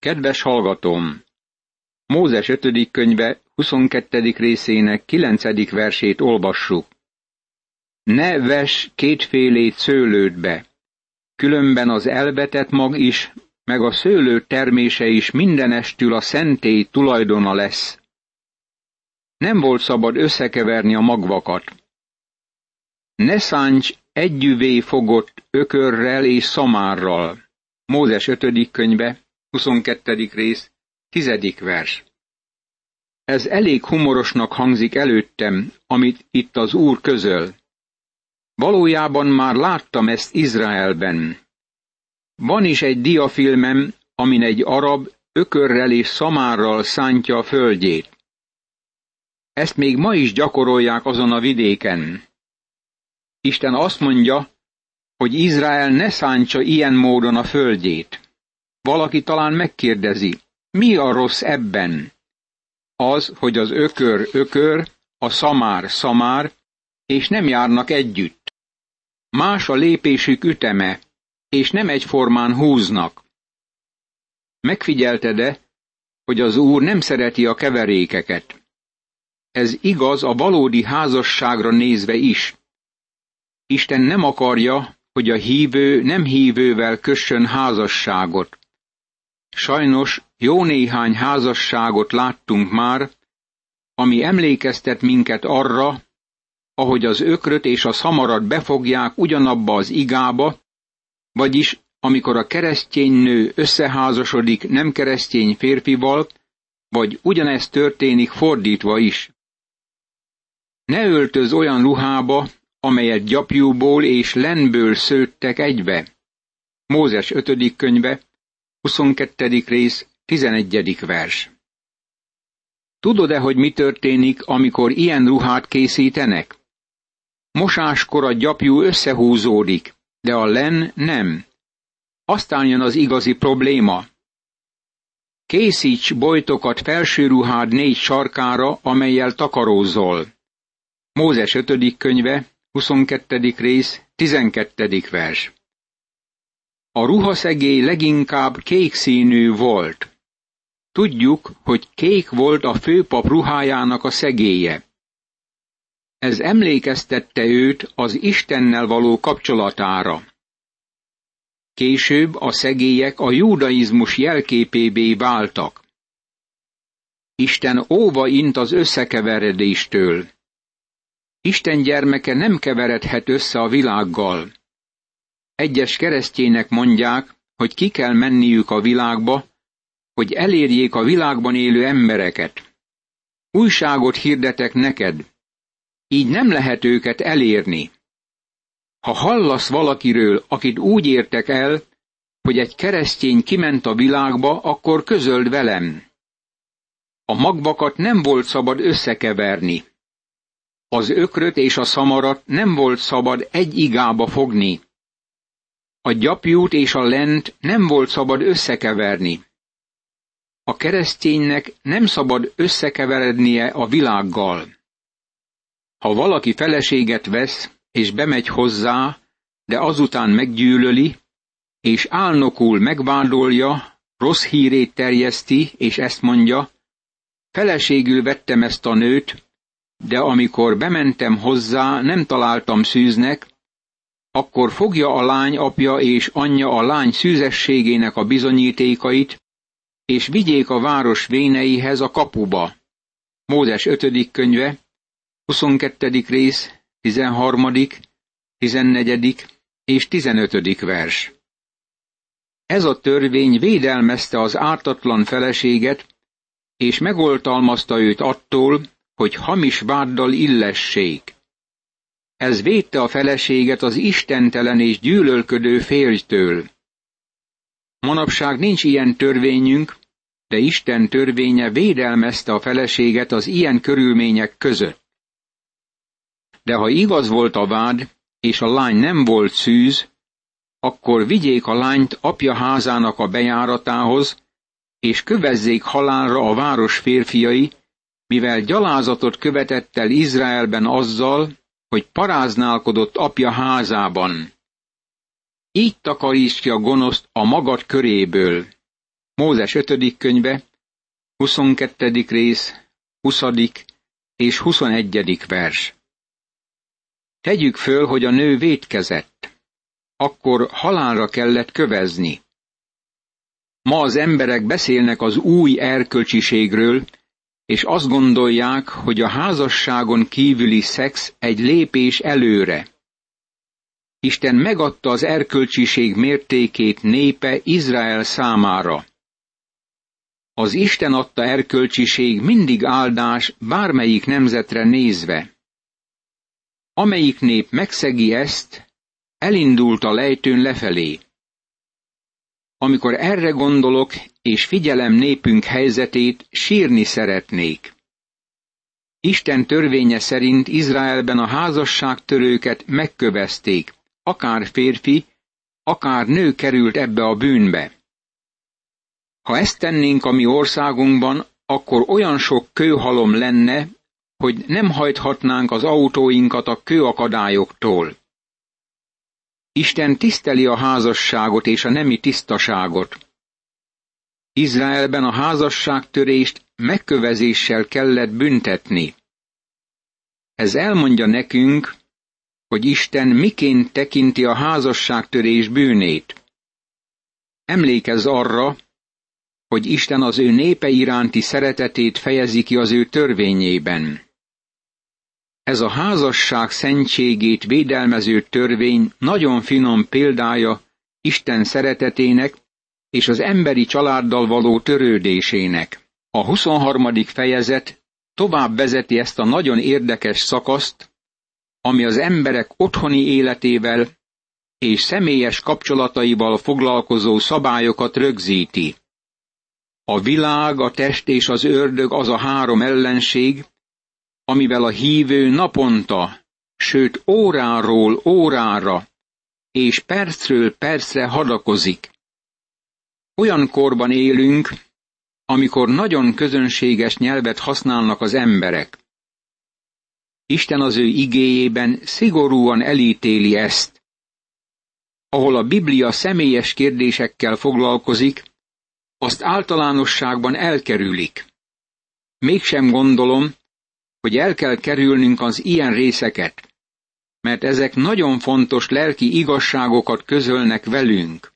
Kedves hallgatóm! Mózes 5. könyve 22. részének 9. versét olvassuk. Ne ves kétfélét szőlődbe, különben az elvetett mag is, meg a szőlő termése is mindenestül a szentély tulajdona lesz. Nem volt szabad összekeverni a magvakat. Ne szánts együvé fogott ökörrel és szamárral. Mózes 5. könyve, 22. rész, 10. vers. Ez elég humorosnak hangzik előttem, amit itt az Úr közöl. Valójában már láttam ezt Izraelben. Van is egy diafilmem, amin egy arab ökörrel és szamárral szántja a földjét. Ezt még ma is gyakorolják azon a vidéken. Isten azt mondja, hogy Izrael ne szántsa ilyen módon a földjét. Valaki talán megkérdezi, mi a rossz ebben? Az, hogy az ökör ökör, a szamár szamár, és nem járnak együtt. Más a lépésük üteme, és nem egyformán húznak. Megfigyelted-e, hogy az Úr nem szereti a keverékeket? Ez igaz a valódi házasságra nézve is. Isten nem akarja, hogy a hívő nem hívővel kössön házasságot. Sajnos jó néhány házasságot láttunk már, ami emlékeztet minket arra, ahogy az ökröt és a szamarat befogják ugyanabba az igába, vagyis amikor a keresztény nő összeházasodik nem keresztény férfival, vagy ugyanezt történik fordítva is. Ne öltöz olyan ruhába, amelyet gyapjúból és lenből szőttek egybe. Mózes 5. könyve, 22. rész, 11. vers. Tudod-e, hogy mi történik, amikor ilyen ruhát készítenek? Mosáskor a gyapjú összehúzódik, de a len nem. Aztán jön az igazi probléma. Készíts bojtokat felső ruhád négy sarkára, amelyel takarózol. Mózes 5. könyve, 22. rész, 12. vers. A ruhaszegély leginkább kék színű volt. Tudjuk, hogy kék volt a főpap ruhájának a szegélye. Ez emlékeztette őt az Istennel való kapcsolatára. Később a szegélyek a judaizmus jelképébé váltak. Isten óva int az összekeveredéstől. Isten gyermeke nem keveredhet össze a világgal. Egyes keresztjének mondják, hogy ki kell menniük a világba, hogy elérjék a világban élő embereket. Újságot hirdetek neked, így nem lehet őket elérni. Ha hallasz valakiről, akit úgy értek el, hogy egy keresztény kiment a világba, akkor közöld velem. A magvakat nem volt szabad összekeverni. Az ökröt és a szamarat nem volt szabad egy igába fogni. A gyapjút és a lent nem volt szabad összekeverni. A kereszténynek nem szabad összekeverednie a világgal. Ha valaki feleséget vesz, és bemegy hozzá, de azután meggyűlöli, és álnokul megvádolja, rossz hírét terjeszti, és ezt mondja, feleségül vettem ezt a nőt, de amikor bementem hozzá, nem találtam szűznek, akkor fogja a lány apja és anyja a lány szűzességének a bizonyítékait, és vigyék a város véneihez a kapuba. Mózes 5. könyve, 22. rész, 13., 14. és 15. vers. Ez a törvény védelmezte az ártatlan feleséget, és megoltalmazta őt attól, hogy hamis váddal illessék. Ez védte a feleséget az istentelen és gyűlölködő férjtől. Manapság nincs ilyen törvényünk, de Isten törvénye védelmezte a feleséget az ilyen körülmények között. De ha igaz volt a vád, és a lány nem volt szűz, akkor vigyék a lányt apja házának a bejáratához, és kövezzék halálra a város férfiai, mivel gyalázatot követett el Izraelben azzal, hogy paráználkodott apja házában. Így takaríts ki a gonoszt a magad köréből. Mózes 5. könyve, 22. rész, 20. és 21. vers. Tegyük föl, hogy a nő vétkezett. Akkor halálra kellett kövezni. Ma az emberek beszélnek az új erkölcsiségről, és azt gondolják, hogy a házasságon kívüli szex egy lépés előre. Isten megadta az erkölcsiség mértékét népe Izrael számára. Az Isten adta erkölcsiség mindig áldás bármelyik nemzetre nézve. Amelyik nép megszegi ezt, elindult a lejtőn lefelé. Amikor erre gondolok, és figyelem népünk helyzetét, sírni szeretnék. Isten törvénye szerint Izraelben a házasságtörőket megkövezték, akár férfi, akár nő került ebbe a bűnbe. Ha ezt tennénk a mi országunkban, akkor olyan sok kőhalom lenne, hogy nem hajthatnánk az autóinkat a kőakadályoktól. Isten tiszteli a házasságot és a nemi tisztaságot. Izraelben a házasságtörést megkövezéssel kellett büntetni. Ez elmondja nekünk, hogy Isten miként tekinti a házasságtörés bűnét. Emlékezz arra, hogy Isten az ő népe iránti szeretetét fejezi ki az ő törvényében. Ez a házasság szentségét védelmező törvény nagyon finom példája Isten szeretetének és az emberi családdal való törődésének. A 23. fejezet tovább vezeti ezt a nagyon érdekes szakaszt, ami az emberek otthoni életével és személyes kapcsolataival foglalkozó szabályokat rögzíti. A világ, a test és az ördög az a három ellenség, amivel a hívő naponta, sőt óráról órára és percről percre hadakozik. Olyan korban élünk, amikor nagyon közönséges nyelvet használnak az emberek. Isten az ő igéjében szigorúan elítéli ezt. Ahol a Biblia személyes kérdésekkel foglalkozik, azt általánosságban elkerülik. Mégsem gondolom, hogy el kell kerülnünk az ilyen részeket, mert ezek nagyon fontos lelki igazságokat közölnek velünk.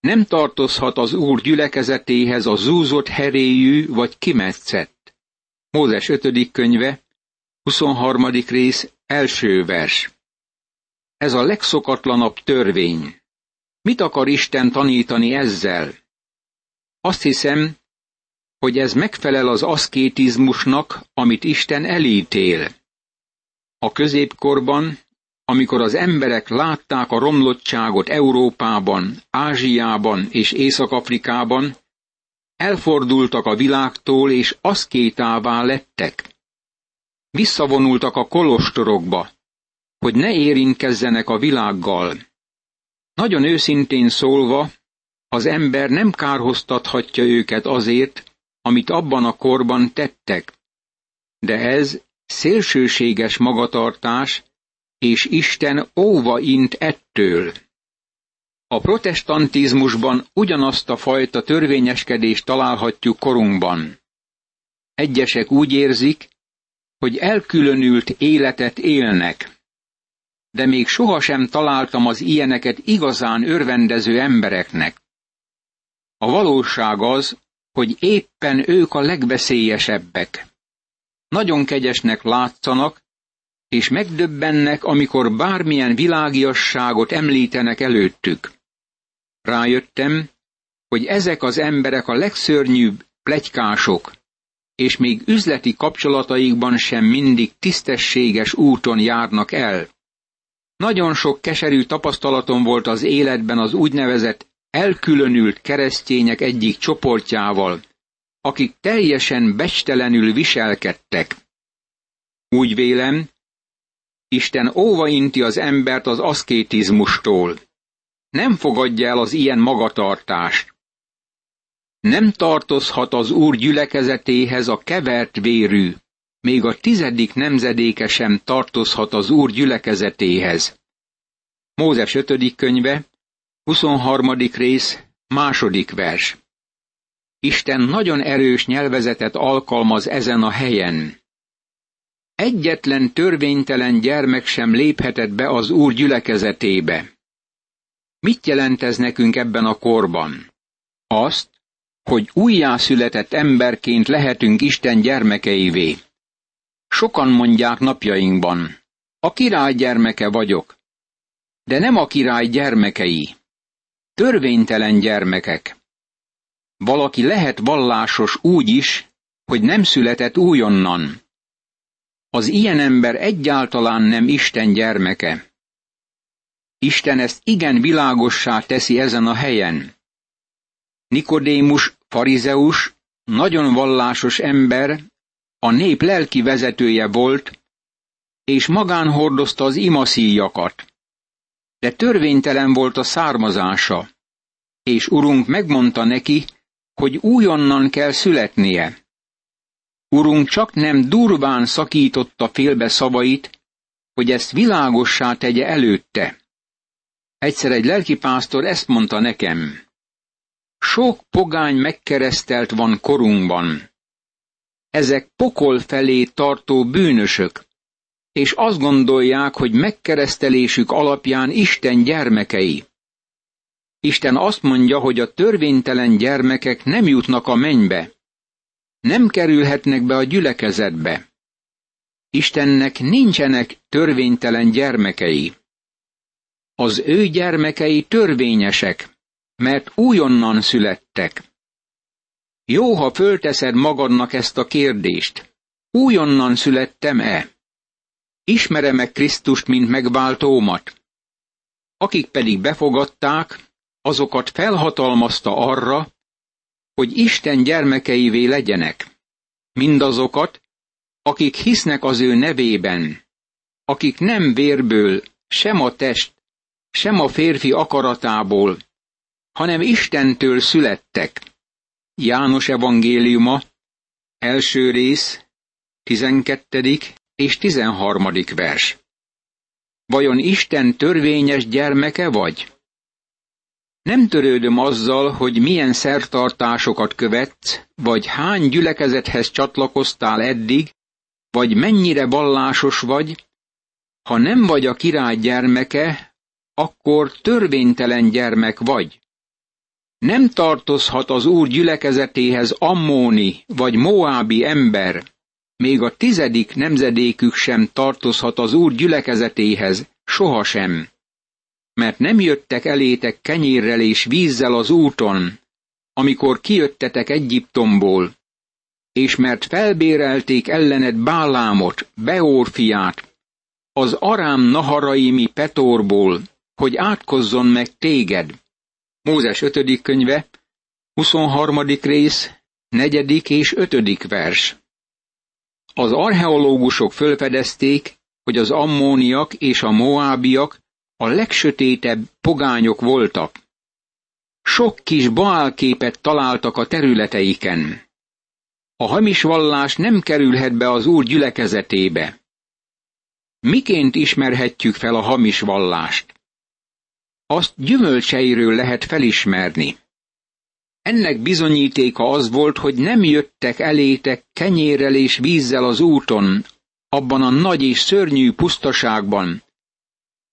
Nem tartozhat az Úr gyülekezetéhez a zúzott heréjű vagy kimetszett. Mózes 5. könyve, 23. rész, első vers. Ez a legszokatlanabb törvény. Mit akar Isten tanítani ezzel? Azt hiszem, hogy ez megfelel az aszkétizmusnak, amit Isten elítél. A középkorban, amikor az emberek látták a romlottságot Európában, Ázsiában és Észak-Afrikában, elfordultak a világtól és aszkétává lettek. Visszavonultak a kolostorokba, hogy ne érintkezzenek a világgal. Nagyon őszintén szólva, az ember nem kárhoztathatja őket azért, amit abban a korban tettek. De ez szélsőséges magatartás, és Isten óva int ettől. A protestantizmusban ugyanazt a fajta törvényeskedést találhatjuk korunkban. Egyesek úgy érzik, hogy elkülönült életet élnek. De még sohasem találtam az ilyeneket igazán örvendező embereknek. A valóság az, hogy éppen ők a legveszélyesebbek. Nagyon kegyesnek látszanak, és megdöbbennek, amikor bármilyen világiasságot említenek előttük. Rájöttem, hogy ezek az emberek a legszörnyűbb plegykások, és még üzleti kapcsolataikban sem mindig tisztességes úton járnak el. Nagyon sok keserű tapasztalatom volt az életben az úgynevezett elkülönült keresztények egyik csoportjával, akik teljesen becstelenül viselkedtek. Úgy vélem, Isten óvainti az embert az aszkétizmustól. Nem fogadja el az ilyen magatartást. Nem tartozhat az Úr gyülekezetéhez a kevert vérű, még a tizedik nemzedéke sem tartozhat az Úr gyülekezetéhez. Mózes 5. könyve, 23. rész, második vers. Isten nagyon erős nyelvezetet alkalmaz ezen a helyen. Egyetlen törvénytelen gyermek sem léphetett be az Úr gyülekezetébe. Mit jelent ez nekünk ebben a korban? Azt, hogy újjászületett emberként lehetünk Isten gyermekeivé. Sokan mondják napjainkban, a király gyermeke vagyok, de nem a király gyermekei. Törvénytelen gyermekek. Valaki lehet vallásos úgy is, hogy nem született újonnan. Az ilyen ember egyáltalán nem Isten gyermeke. Isten ezt igen világossá teszi ezen a helyen. Nikodémus, farizeus, nagyon vallásos ember, a nép lelki vezetője volt, és magán hordozta az imaszíjakat. De törvénytelen volt a származása, és urunk megmondta neki, hogy újonnan kell születnie. Urunk csak nem durván szakította félbe szavait, hogy ezt világossá tegye előtte. Egyszer egy lelkipásztor ezt mondta nekem. Sok pogány megkeresztelt van korunkban. Ezek pokol felé tartó bűnösök, és azt gondolják, hogy megkeresztelésük alapján Isten gyermekei. Isten azt mondja, hogy a törvénytelen gyermekek nem jutnak a mennybe, nem kerülhetnek be a gyülekezetbe. Istennek nincsenek törvénytelen gyermekei. Az ő gyermekei törvényesek, mert újonnan születtek. Jó, ha fölteszed magadnak ezt a kérdést. Újonnan születtem-e? Ismerem-e Krisztust, mint megváltómat? Akik pedig befogadták, azokat felhatalmazta arra, hogy Isten gyermekeivé legyenek. Mindazokat, akik hisznek az ő nevében, akik nem vérből, sem a test, sem a férfi akaratából, hanem Istentől születtek. János evangéliuma, első rész, tizenkettedik és tizenharmadik vers. Vajon Isten törvényes gyermeke vagy? Nem törődöm azzal, hogy milyen szertartásokat követsz, vagy hány gyülekezethez csatlakoztál eddig, vagy mennyire vallásos vagy, ha nem vagy a király gyermeke, akkor törvénytelen gyermek vagy. Nem tartozhat az úr gyülekezetéhez ammóni vagy moábi ember, még a tizedik nemzedékük sem tartozhat az úr gyülekezetéhez, sohasem. Mert nem jöttek elétek kenyérrel és vízzel az úton, amikor kijöttetek Egyiptomból, és mert felbérelték ellened Bálámot, Beor fiát, az Arám Naharaimi Petorból, hogy átkozzon meg téged. Mózes 5. könyve, 23. rész, 4. és 5. vers. Az archeológusok fölfedezték, hogy az ammóniak és a moábiak a legsötétebb pogányok voltak. Sok kis baálképet találtak a területeiken. A hamis vallás nem kerülhet be az úr gyülekezetébe. Miként ismerhetjük fel a hamis vallást? Azt gyümölcseiről lehet felismerni. Ennek bizonyítéka az volt, hogy nem jöttek elétek kenyérrel és vízzel az úton, abban a nagy és szörnyű pusztaságban,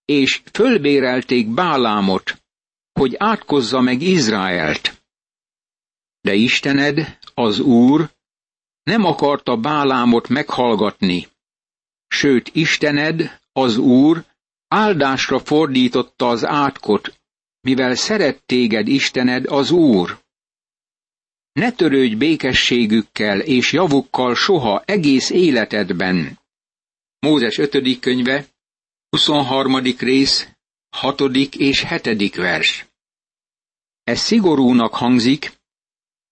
és fölbérelték Bálámot, hogy átkozza meg Izraelt. De Istened, az Úr, nem akarta Bálámot meghallgatni. Sőt, Istened, az Úr, áldásra fordította az átkot, mivel szeret téged Istened az Úr. Ne törődj békességükkel és javukkal soha egész életedben. Mózes 5. könyve, 23. rész, 6. és 7. vers. Ez szigorúnak hangzik,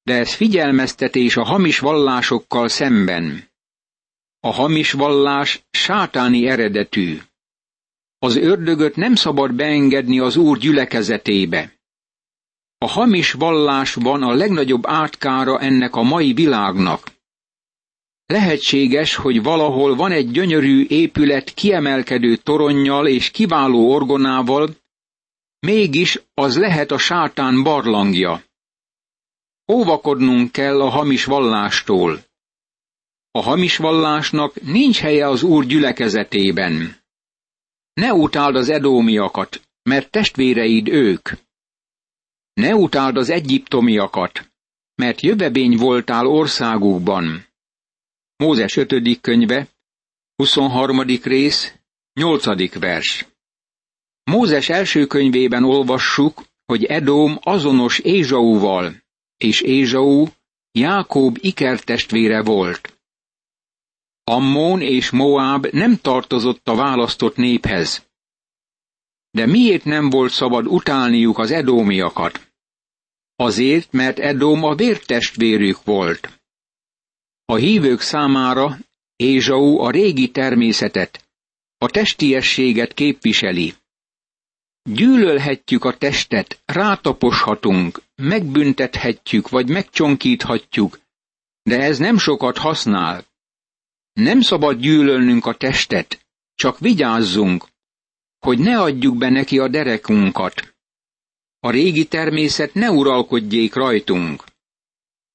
de ez figyelmeztetés a hamis vallásokkal szemben. A hamis vallás sátáni eredetű. Az ördögöt nem szabad beengedni az Úr gyülekezetébe. A hamis vallás van a legnagyobb átkára ennek a mai világnak. Lehetséges, hogy valahol van egy gyönyörű épület kiemelkedő toronnyal és kiváló orgonával, mégis az lehet a sátán barlangja. Óvakodnunk kell a hamis vallástól. A hamis vallásnak nincs helye az Úr gyülekezetében. Ne utáld az edómiakat, mert testvéreid ők. Ne utáld az egyiptomiakat, mert jövebény voltál országukban. Mózes 5. könyve, 23. rész, 8. vers. Mózes első könyvében olvassuk, hogy Edóm azonos Ézsauval, és Ézsau Jákob ikertestvére volt. Ammon és Moab nem tartozott a választott néphez. De miért nem volt szabad utálniuk az edómiakat? Azért, mert Edóm a vértestvérük volt. A hívők számára Ézsau a régi természetet, a testiességet képviseli. Gyűlölhetjük a testet, rátaposhatunk, megbüntethetjük vagy megcsonkíthatjuk, de ez nem sokat használ. Nem szabad gyűlölnünk a testet, csak vigyázzunk, hogy ne adjuk be neki a derekunkat. A régi természet ne uralkodjék rajtunk.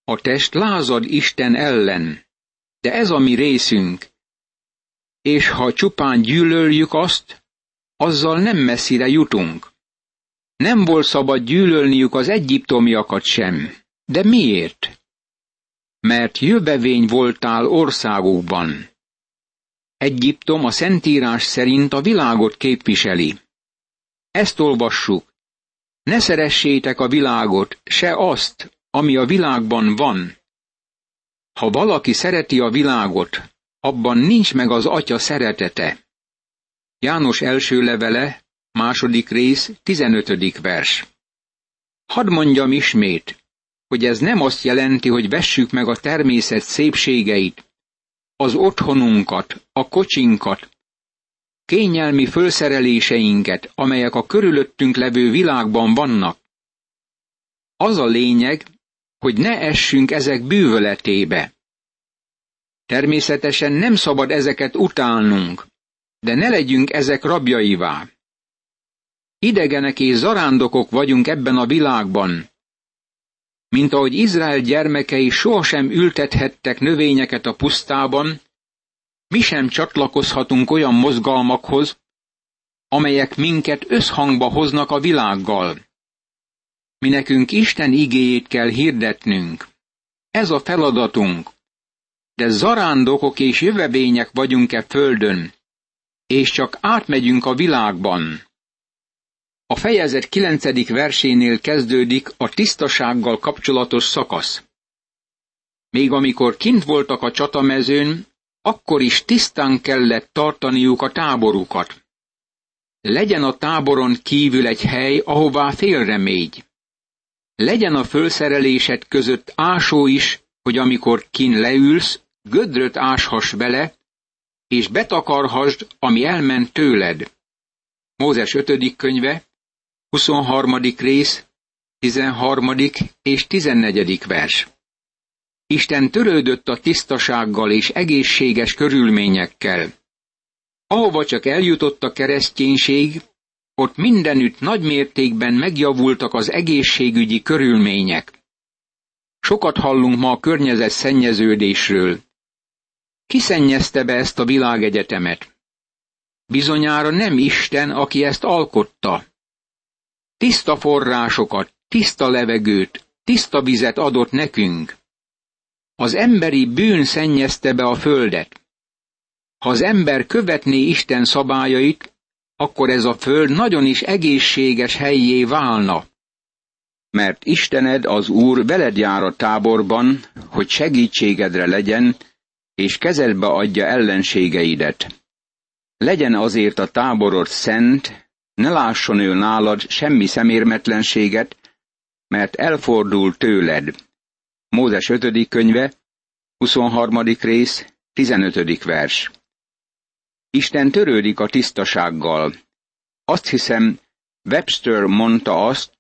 A test lázad Isten ellen, de ez a mi részünk. És ha csupán gyűlöljük azt, azzal nem messzire jutunk. Nem volt szabad gyűlölniük az egyiptomiakat sem. De miért? Mert jövevény voltál országukban. Egyiptom a Szentírás szerint a világot képviseli. Ezt olvassuk. Ne szeressétek a világot, se azt, ami a világban van. Ha valaki szereti a világot, abban nincs meg az atya szeretete. János első levele, második rész, tizenötödik vers. Hadd mondjam ismét, hogy ez nem azt jelenti, hogy vessük meg a természet szépségeit, az otthonunkat, a kocsinkat, kényelmi fölszereléseinket, amelyek a körülöttünk levő világban vannak. Az a lényeg, hogy ne essünk ezek bűvöletébe. Természetesen nem szabad ezeket utálnunk, de ne legyünk ezek rabjaivá. Idegenek és zarándokok vagyunk ebben a világban. Mint ahogy Izrael gyermekei sohasem ültethettek növényeket a pusztában, mi sem csatlakozhatunk olyan mozgalmakhoz, amelyek minket összhangba hoznak a világgal. Mi nekünk Isten igéjét kell hirdetnünk. Ez a feladatunk. De zarándokok és jövevények vagyunk-e földön, és csak átmegyünk a világban. A fejezet kilencedik versénél kezdődik a tisztasággal kapcsolatos szakasz. Még amikor kint voltak a csatamezőn, akkor is tisztán kellett tartaniuk a táborukat. Legyen a táboron kívül egy hely, ahová félremégy. Legyen a fölszerelésed között ásó is, hogy amikor kin leülsz, gödröt áshass bele, és betakarhasd, ami elment tőled. Mózes 5. könyve, 23. rész, 13. és 14. vers. Isten törődött a tisztasággal és egészséges körülményekkel. Ahova csak eljutott a kereszténység, ott mindenütt nagy mértékben megjavultak az egészségügyi körülmények. Sokat hallunk ma a környezet szennyeződésről. Ki szennyezte be ezt a világegyetemet? Bizonyára nem Isten, aki ezt alkotta. Tiszta forrásokat, tiszta levegőt, tiszta vizet adott nekünk. Az emberi bűn szennyezte be a földet. Ha az ember követné Isten szabályait, akkor ez a föld nagyon is egészséges helyé válna. Mert Istened az Úr veled jár a táborban, hogy segítségedre legyen, és kezedbe adja ellenségeidet. Legyen azért a táborod szent, ne lásson ő nálad semmi szemérmetlenséget, mert elfordul tőled. Mózes 5. könyve, 23. rész, 15. vers. Isten törődik a tisztasággal. Azt hiszem, Webster mondta azt,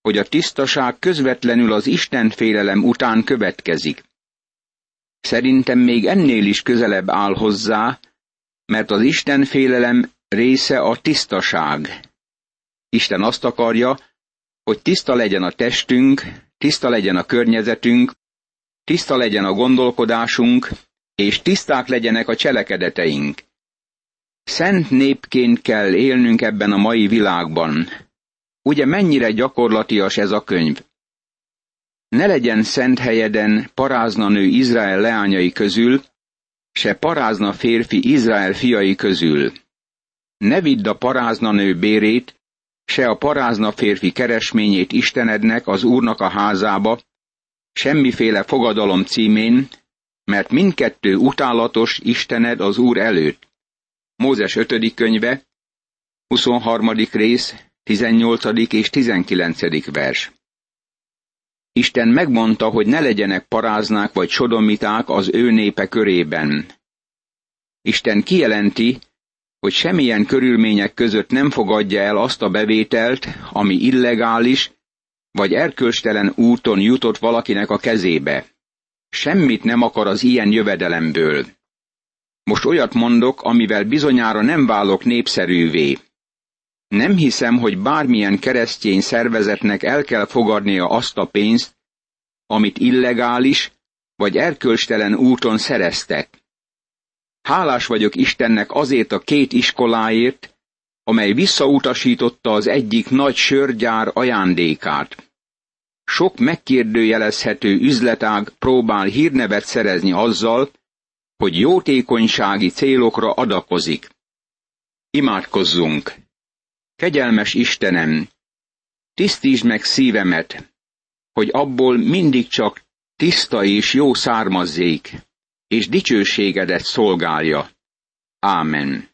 hogy a tisztaság közvetlenül az Isten félelem után következik. Szerintem még ennél is közelebb áll hozzá, mert az Isten félelem része a tisztaság. Isten azt akarja, hogy tiszta legyen a testünk, tiszta legyen a környezetünk, tiszta legyen a gondolkodásunk, és tiszták legyenek a cselekedeteink. Szent népként kell élnünk ebben a mai világban. Ugye mennyire gyakorlatias ez a könyv? Ne legyen szent helyeden parázna nő Izrael leányai közül, se parázna férfi Izrael fiai közül. Ne vidd a parázna nő bérét, se a parázna férfi keresményét Istenednek, az Úrnak a házába, semmiféle fogadalom címén, mert mindkettő utálatos Istened az Úr előtt. Mózes 5. könyve, 23. rész, 18. és 19. vers. Isten megmondta, hogy ne legyenek paráznák vagy sodomiták az ő népe körében. Isten kijelenti, hogy semmilyen körülmények között nem fogadja el azt a bevételt, ami illegális, vagy erkölcstelen úton jutott valakinek a kezébe. Semmit nem akar az ilyen jövedelemből. Most olyat mondok, amivel bizonyára nem válok népszerűvé. Nem hiszem, hogy bármilyen keresztény szervezetnek el kell fogadnia azt a pénzt, amit illegális vagy erkölcstelen úton szereztek. Hálás vagyok Istennek azért a két iskoláért, amely visszautasította az egyik nagy sörgyár ajándékát. Sok megkérdőjelezhető üzletág próbál hírnevet szerezni azzal, hogy jótékonysági célokra adakozik. Imádkozzunk! Kegyelmes Istenem, tisztítsd meg szívemet, hogy abból mindig csak tiszta és jó származzék, és dicsőségedet szolgálja. Ámen.